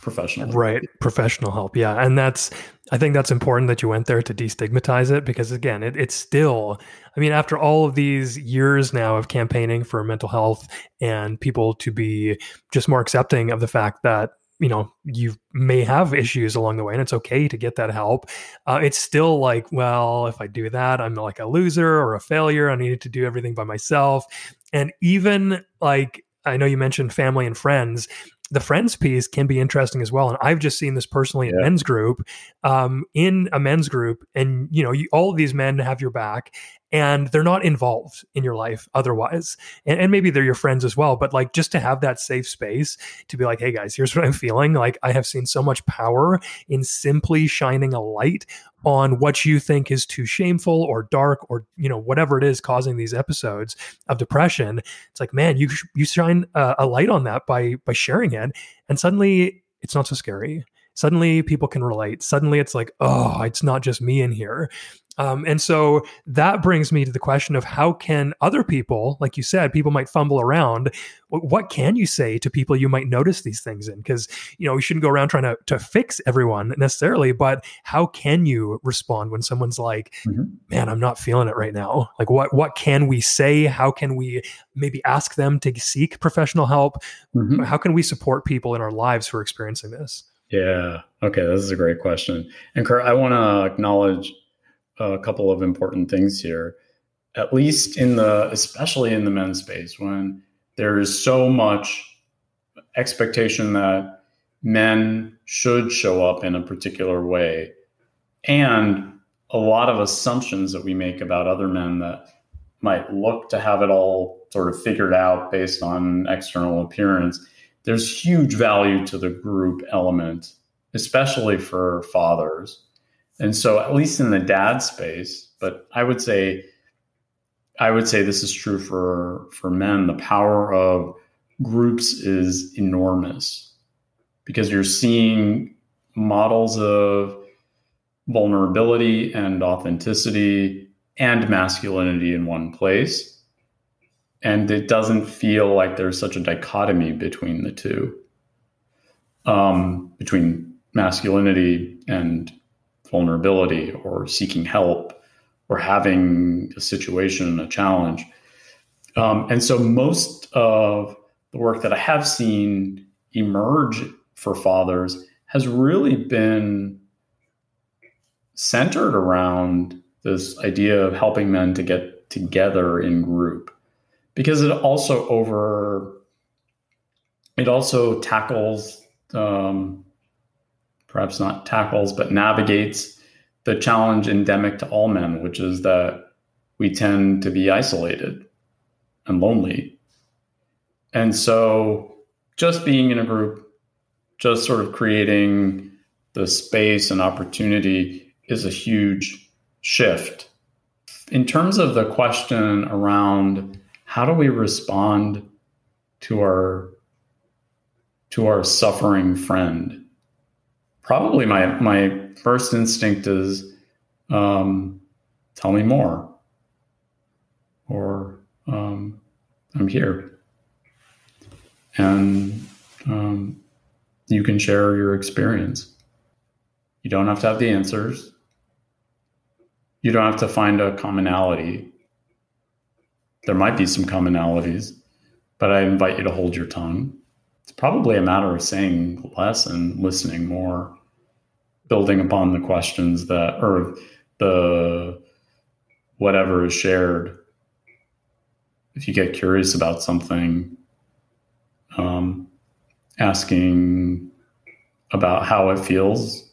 professional right professional help yeah and that's i think that's important that you went there to destigmatize it because again it, it's still i mean after all of these years now of campaigning for mental health and people to be just more accepting of the fact that you know you may have issues along the way and it's okay to get that help uh, it's still like well if i do that i'm like a loser or a failure i needed to do everything by myself and even like I know you mentioned family and friends the friends piece can be interesting as well. And I've just seen this personally in yeah. men's group, um, in a men's group, and you know, you, all of these men have your back, and they're not involved in your life otherwise. And, and, maybe they're your friends as well, but like just to have that safe space to be like, hey guys, here's what I'm feeling. Like I have seen so much power in simply shining a light on what you think is too shameful or dark or you know whatever it is causing these episodes of depression it's like man you you shine a, a light on that by by sharing it and suddenly it's not so scary suddenly people can relate suddenly it's like oh it's not just me in here um, and so that brings me to the question of how can other people, like you said, people might fumble around. What can you say to people you might notice these things in? Because you know we shouldn't go around trying to to fix everyone necessarily, but how can you respond when someone's like, mm-hmm. "Man, I'm not feeling it right now." Like, what what can we say? How can we maybe ask them to seek professional help? Mm-hmm. How can we support people in our lives who are experiencing this? Yeah. Okay, this is a great question. And Kurt, I want to acknowledge a couple of important things here, at least in the, especially in the men's space, when there is so much expectation that men should show up in a particular way, and a lot of assumptions that we make about other men that might look to have it all sort of figured out based on external appearance. There's huge value to the group element, especially for fathers and so, at least in the dad space, but I would say, I would say this is true for for men. The power of groups is enormous because you're seeing models of vulnerability and authenticity and masculinity in one place. And it doesn't feel like there's such a dichotomy between the two, um, between masculinity and vulnerability or seeking help or having a situation, a challenge. Um, and so most of the work that I have seen emerge for fathers has really been centered around this idea of helping men to get together in group because it also over it also tackles um, perhaps not tackles, but navigates the challenge endemic to all men, which is that we tend to be isolated and lonely. And so just being in a group, just sort of creating the space and opportunity is a huge shift. In terms of the question around how do we respond to our to our suffering friend? Probably my my first instinct is um, tell me more. Or um, i'm here. And um, you can share your experience. You don't have to have the answers. You don't have to find a commonality there might be some commonalities but i invite you to hold your tongue it's probably a matter of saying less and listening more, building upon the questions that, or the whatever is shared. If you get curious about something, um, asking about how it feels,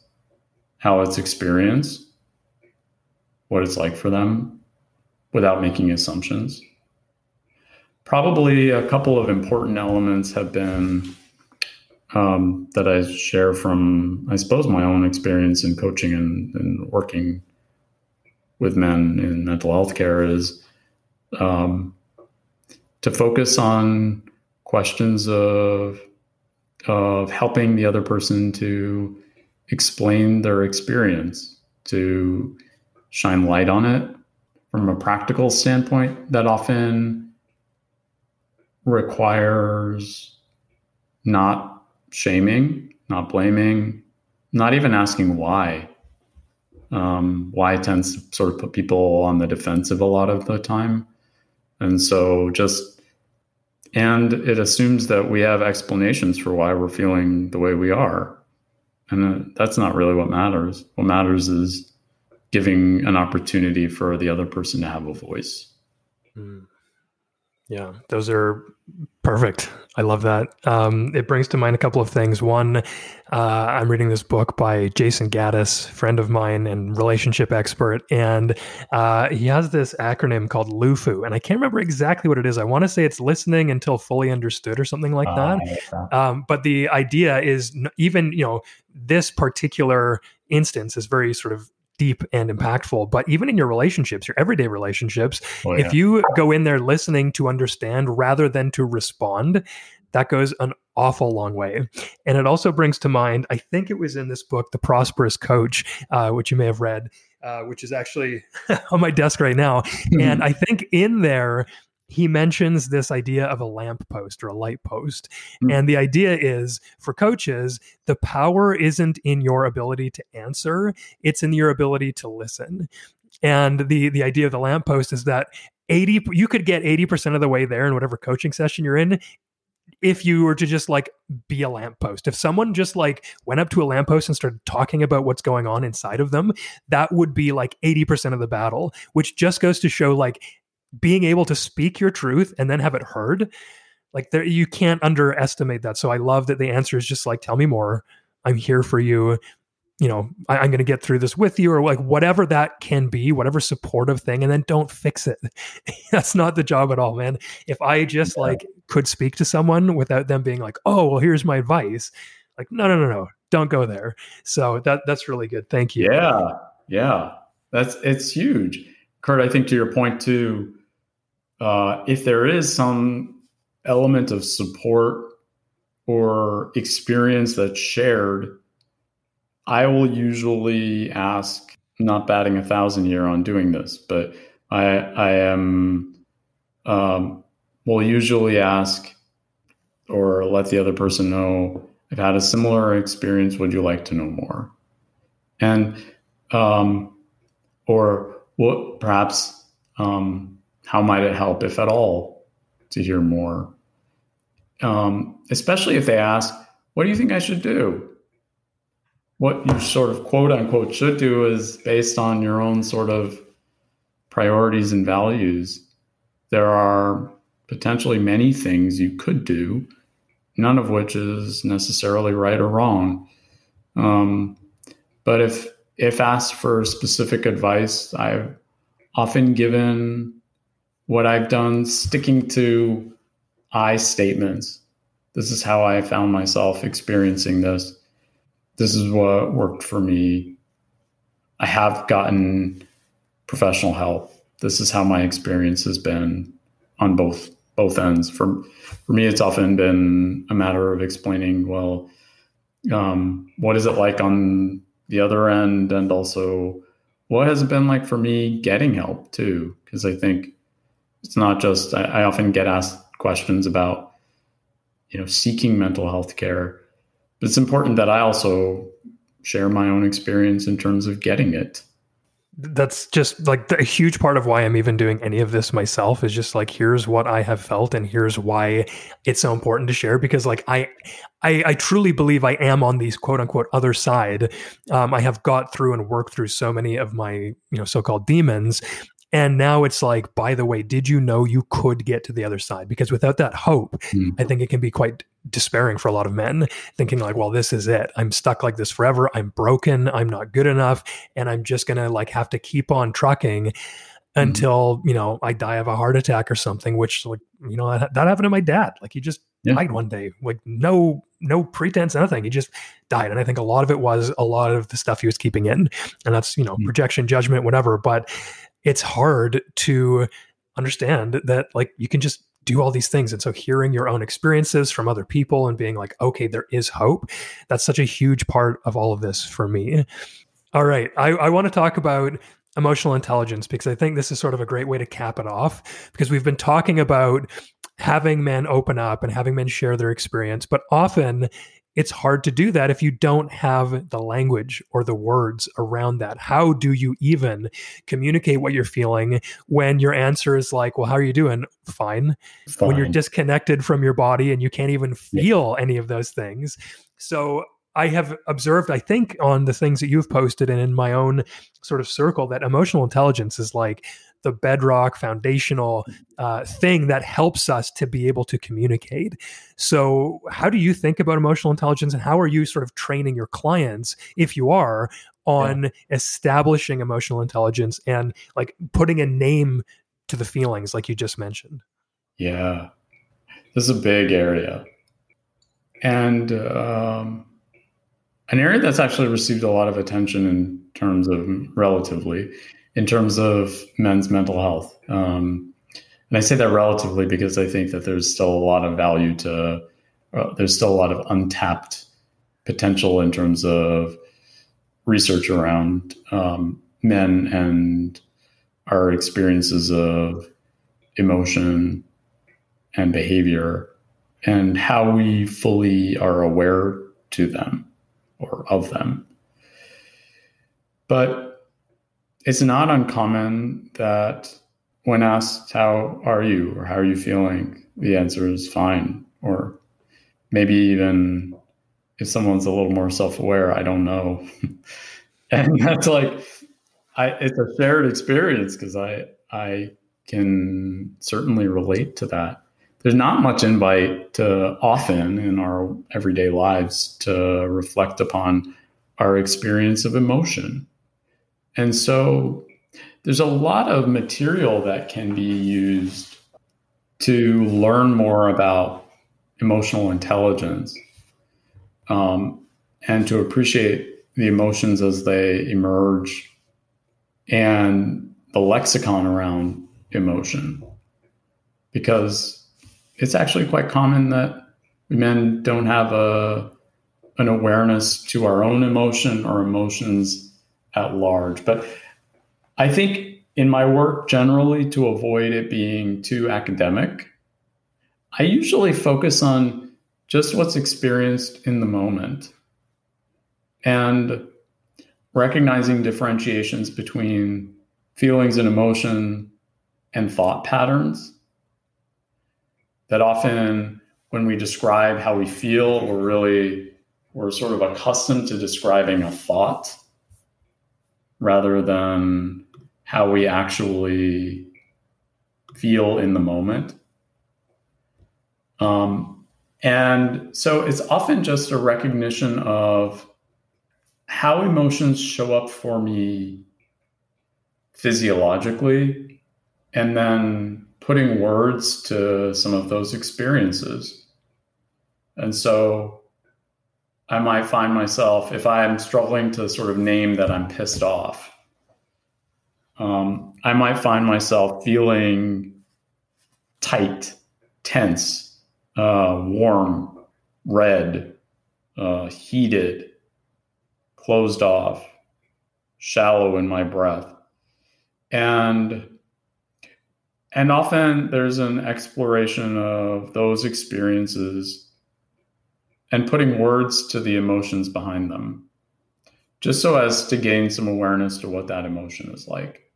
how it's experienced, what it's like for them without making assumptions. Probably a couple of important elements have been um, that I share from, I suppose, my own experience in coaching and, and working with men in mental health care is um, to focus on questions of of helping the other person to explain their experience, to shine light on it from a practical standpoint. That often requires not shaming, not blaming, not even asking why. Um, why tends to sort of put people on the defensive a lot of the time. And so just, and it assumes that we have explanations for why we're feeling the way we are. And that's not really what matters. What matters is giving an opportunity for the other person to have a voice. Mm. Yeah, those are perfect. I love that. Um, it brings to mind a couple of things. One, uh, I'm reading this book by Jason Gaddis, friend of mine and relationship expert, and uh, he has this acronym called LUFU, and I can't remember exactly what it is. I want to say it's listening until fully understood or something like uh, that. Um, but the idea is even you know this particular instance is very sort of deep and impactful. But even in your relationships, your everyday relationships, oh, yeah. if you go in there listening to understand rather than to respond, that goes an awful long way. And it also brings to mind, I think it was in this book, The Prosperous Coach, uh, which you may have read. Uh, which is actually on my desk right now. and I think in there, he mentions this idea of a lamp post or a light post. Mm-hmm. And the idea is for coaches, the power isn't in your ability to answer, it's in your ability to listen. And the the idea of the lamp post is that 80 you could get 80% of the way there in whatever coaching session you're in if you were to just like be a lamppost. If someone just like went up to a lamppost and started talking about what's going on inside of them, that would be like 80% of the battle, which just goes to show like being able to speak your truth and then have it heard like there you can't underestimate that. So i love that the answer is just like tell me more. I'm here for you. You know I, am going to get through this with you or like whatever that can be whatever supportive thing and then don't fix it. That's not the job at all man. If i just yeah. like could speak to someone without them being like oh well here's my advice like no no no no. Don't go there. So that that's really good. Thank you. Yeah. Yeah. That's it's huge. Kurt i think to your point too uh, if there is some element of support or experience that's shared, I will usually ask, not batting a thousand year on doing this, but I, I am, um, will usually ask or let the other person know I've had a similar experience. Would you like to know more? And, um, or what perhaps, um, how might it help, if at all, to hear more? Um, especially if they ask, What do you think I should do? What you sort of quote unquote should do is based on your own sort of priorities and values. There are potentially many things you could do, none of which is necessarily right or wrong. Um, but if if asked for specific advice, I've often given what I've done sticking to I statements. This is how I found myself experiencing this. This is what worked for me. I have gotten professional help. This is how my experience has been on both both ends. For for me, it's often been a matter of explaining, well, um, what is it like on the other end, and also what has it been like for me getting help too? Because I think it's not just I, I often get asked questions about you know seeking mental health care but it's important that i also share my own experience in terms of getting it that's just like a huge part of why I'm even doing any of this myself is just like here's what I have felt and here's why it's so important to share because like I I, I truly believe I am on these quote unquote other side. Um, I have got through and worked through so many of my you know so-called demons and now it's like, by the way, did you know you could get to the other side? Because without that hope, mm. I think it can be quite despairing for a lot of men, thinking like, well, this is it. I'm stuck like this forever. I'm broken. I'm not good enough. And I'm just going to like have to keep on trucking. mm-hmm. until you know I die of a heart attack or something. Which like you know that, that happened to my dad. Like he just yeah. died one day, like no no pretense, nothing. He just died, and I think a lot of it was a lot of the stuff he was keeping in, and that's you know mm-hmm. projection, judgment, whatever. But it's hard to understand that like you can just do all these things. And so hearing your own experiences from other people and being like, okay, there is hope, that's such a huge part of all of this for me. All right. I, I want to talk about emotional intelligence because I think this is sort of a great way to cap it off because we've been talking about having men open up and having men share their experience, but often it's hard to do that if you don't have the language or the words around that. How do you even communicate what you're feeling when your answer is like, well, how are you doing? Fine. Fine. When you're disconnected from your body and you can't even feel yeah. any of those things. So I have observed, I think, on the things that you've posted and in my own sort of circle, that emotional intelligence is like the bedrock foundational uh, thing that helps us to be able to communicate. So, how do you think about emotional intelligence and how are you sort of training your clients, if you are, on yeah. establishing emotional intelligence and like putting a name to the feelings, like you just mentioned? Yeah, this is a big area. And, um, an area that's actually received a lot of attention in terms of relatively in terms of men's mental health. Um, and I say that relatively because I think that there's still a lot of value to, uh, there's still a lot of untapped potential in terms of research around um, men and our experiences of emotion and behavior and how we fully are aware to them or of them. But it's not uncommon that when asked, How are you? or How are you feeling? the answer is fine. Or maybe even if someone's a little more self aware, I don't know. and that's like, I, it's a shared experience because I, I can certainly relate to that. There's not much invite to often in our everyday lives to reflect upon our experience of emotion and so there's a lot of material that can be used to learn more about emotional intelligence um, and to appreciate the emotions as they emerge and the lexicon around emotion. Because it's actually quite common that men don't have a an awareness to our own emotion or emotions at large. But I think in my work generally, to avoid it being too academic, I usually focus on just what's experienced in the moment and recognizing differentiations between feelings and emotion and thought patterns that often when we describe how we feel we're really we're sort of accustomed to describing a thought rather than how we actually feel in the moment. Um, and so it's often just a recognition of how emotions show up for me physiologically, and then putting words to some of those experiences. And so I might find myself if I'm struggling to sort of name that I'm pissed off. Um, I might find myself feeling tight, tense, uh, warm, red, uh, heated, closed off, shallow in my breath, and and often there's an exploration of those experiences and putting words to the emotions behind them, just so as to gain some awareness to what that emotion is like.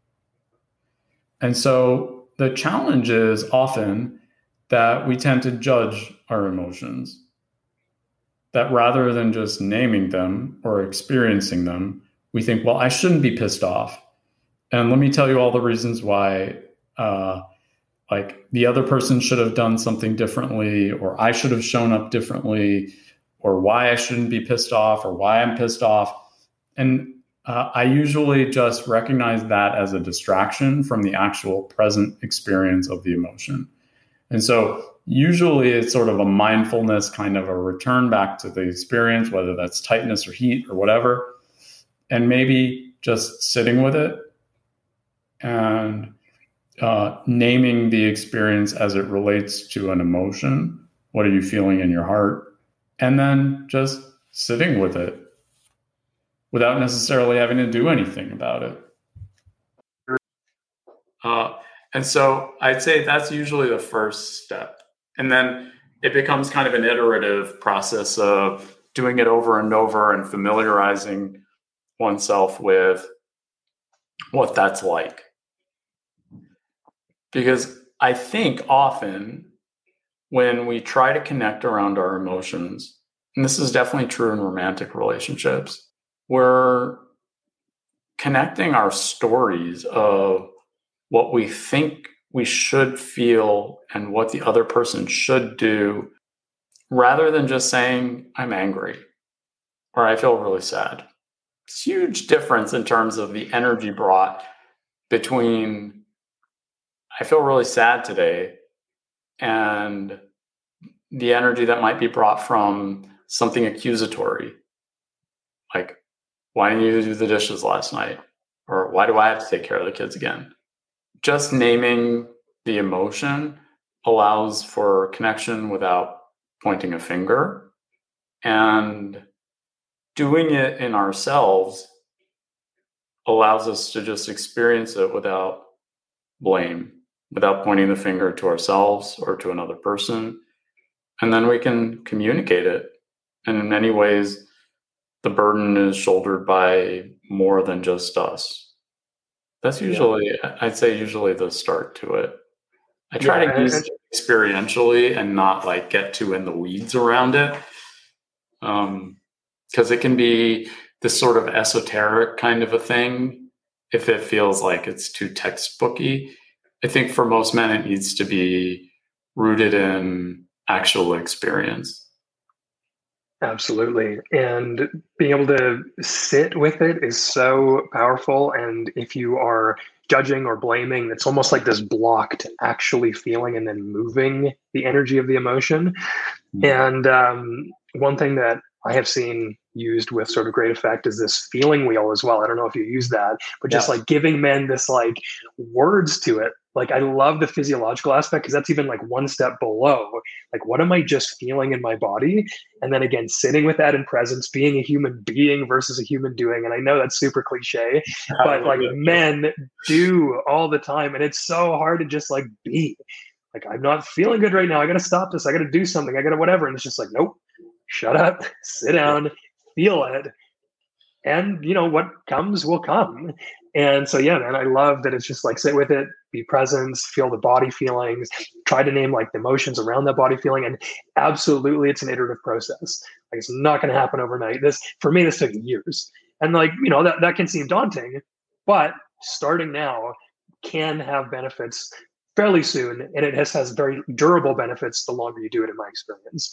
And so the challenge is often that we tend to judge our emotions. That rather than just naming them or experiencing them, we think, well, I shouldn't be pissed off. And let me tell you all the reasons why uh, like the other person should have done something differently or i should have shown up differently or why i shouldn't be pissed off or why i'm pissed off and Uh, I usually just recognize that as a distraction from the actual present experience of the emotion. And so usually it's sort of a mindfulness kind of a return back to the experience, whether that's tightness or heat or whatever, and maybe just sitting with it and uh, naming the experience as it relates to an emotion. What are you feeling in your heart? And then just sitting with it without necessarily having to do anything about it. Uh, and so I'd say that's usually the first step. And then it becomes kind of an iterative process of doing it over and over and familiarizing oneself with what that's like. Because I think often when we try to connect around our emotions, and this is definitely true in romantic relationships, we're connecting our stories of what we think we should feel and what the other person should do rather than just saying, I'm angry or I feel really sad. It's huge difference in terms of the energy brought between I feel really sad today and the energy that might be brought from something accusatory. Like, why didn't you do the dishes last night? Or why do I have to take care of the kids again? just naming the emotion allows for connection without pointing a finger and doing it in ourselves allows us to just experience it without blame without pointing the finger to ourselves or to another person and then we can communicate it and in many ways the burden is shouldered by more than just us that's usually, yeah. I'd say, usually the start to it. I try yeah, to use it experientially and not like get too in the weeds around it. Um, because it can be this sort of esoteric kind of a thing if it feels like it's too textbooky. I think for most men, it needs to be rooted in actual experience. Absolutely. And being able to sit with it is so powerful. And if you are judging or blaming, it's almost like this block to actually feeling and then moving the energy of the emotion. Mm-hmm. And um, one thing that I have seen used with sort of great effect is this feeling wheel as well. I don't know if you use that, but just like giving men this like words to it like i love the physiological aspect because that's even like one step below like what am i just feeling in my body? And then again sitting with that in presence being a human being versus a human doing and i know that's super cliche but like men do all the time and it's so hard to just like be. Like i'm not feeling good right now i gotta stop this i gotta do something i gotta whatever and it's just like nope shut up sit down feel it and you know what comes will come and so yeah man i love that it's just like sit with it be present feel the body feelings try to name like the emotions around that body feeling and absolutely it's an iterative process. Like it's not going to happen overnight. This for me this took years. And like you know that, that can seem daunting but starting now can have benefits fairly soon and it has, has very durable benefits the longer you do it in my experience.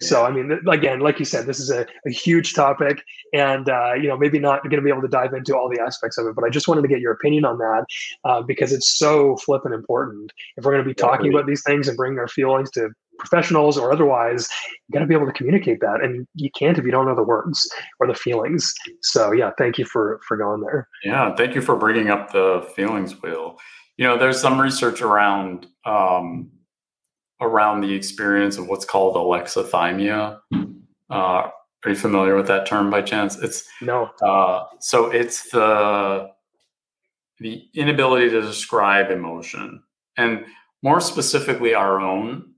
Yeah. so i mean again like you said this is a, a huge topic and uh, you know maybe not going to be able to dive into all the aspects of it but i just wanted to get your opinion on that uh, because it's so flippant important. If we're going to be talking yeah, about these things and bringing our feelings to professionals or otherwise you got to be able to communicate that and you can't if you don't know the words or the feelings. So yeah thank you for for going there. Yeah thank you for bringing up the feelings wheel you know, there's some research around um, around the experience of what's called alexithymia. Uh, are you familiar with that term by chance? It's no. Uh, so it's the the inability to describe emotion, and more specifically, our own.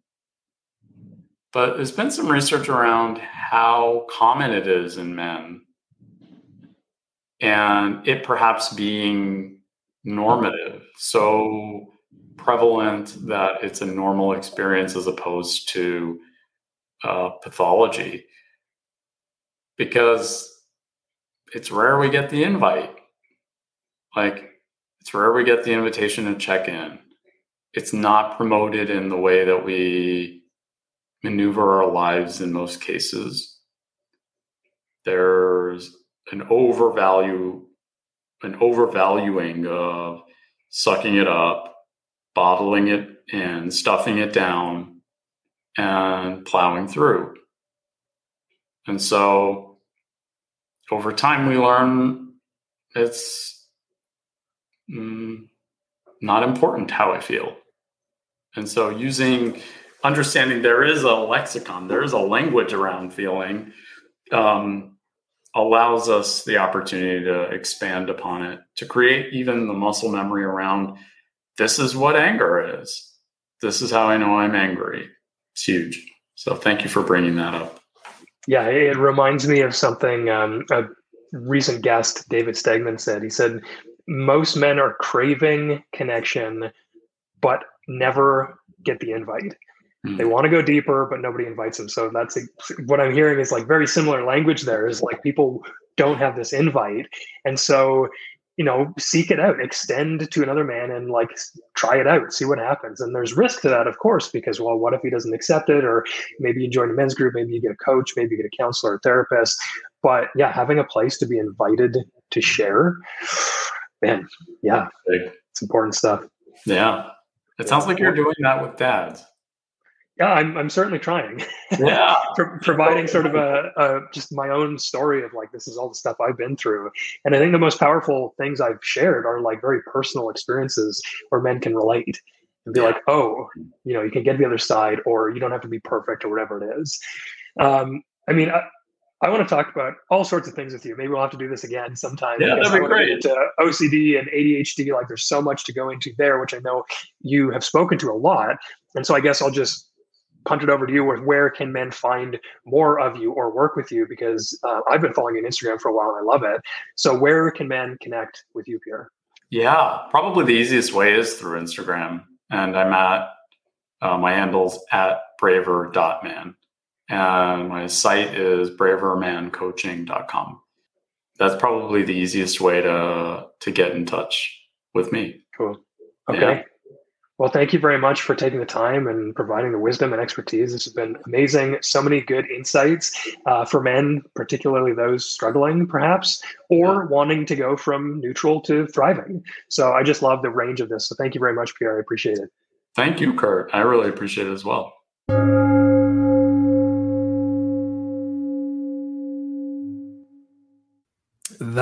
But there's been some research around how common it is in men, and it perhaps being normative, so prevalent that it's a normal experience as opposed to uh, pathology. Because it's rare we get the invite. Like, it's rare we get the invitation to check in. It's not promoted in the way that we maneuver our lives in most cases. There's an overvalue an overvaluing of sucking it up, bottling it in, stuffing it down, and plowing through. And so over time, we learn it's mm, not important how I feel. And so using understanding there is a lexicon, there is a language around feeling, um, allows us the opportunity to expand upon it, to create even the muscle memory around this is what anger is. This is how I know I'm angry. It's huge. So thank you for bringing that up. Yeah, it reminds me of something um, a recent guest, David Stegman, said. He said, Most men are craving connection, but never get the invite. Mm-hmm. They want to go deeper, but nobody invites them. So that's what I'm hearing is like very similar language there is like people don't have this invite. And so, you know, seek it out, extend to another man and like try it out, see what happens. And there's risk to that, of course, because, well, what if he doesn't accept it? Or maybe you join a men's group, maybe you get a coach, maybe you get a counselor, a therapist. But yeah, having a place to be invited to share, man, yeah, it's important stuff. Yeah. It sounds like you're doing that with dads. Yeah, I'm, I'm certainly trying. Yeah. Pro- providing sort of a, a, just my own story of like, this is all the stuff I've been through. And I think the most powerful things I've shared are like very personal experiences where men can relate and be yeah. like, oh, you know, you can get the other side or you don't have to be perfect or whatever it is. Um, I mean, I, I want to talk about all sorts of things with you. Maybe we'll have to do this again sometime. Yeah, that'd be great. OCD and ADHD, like there's so much to go into there, which I know you have spoken to a lot. And so I guess I'll just punt it over to you with where can men find more of you or work with you because uh, i've been following you on instagram for a while and i love it. So where can men connect with you pierre? Yeah probably the easiest way is through instagram and i'm at uh, my handles at braver.man and my site is bravermancoaching.com that's probably the easiest way to to get in touch with me. Cool. Okay. Yeah. Well, thank you very much for taking the time and providing the wisdom and expertise. This has been amazing. So many good insights uh, for men, particularly those struggling, perhaps, or wanting to go from neutral to thriving. So I just love the range of this. So thank you very much, Pierre. I appreciate it. Thank you, Kurt. I really appreciate it as well.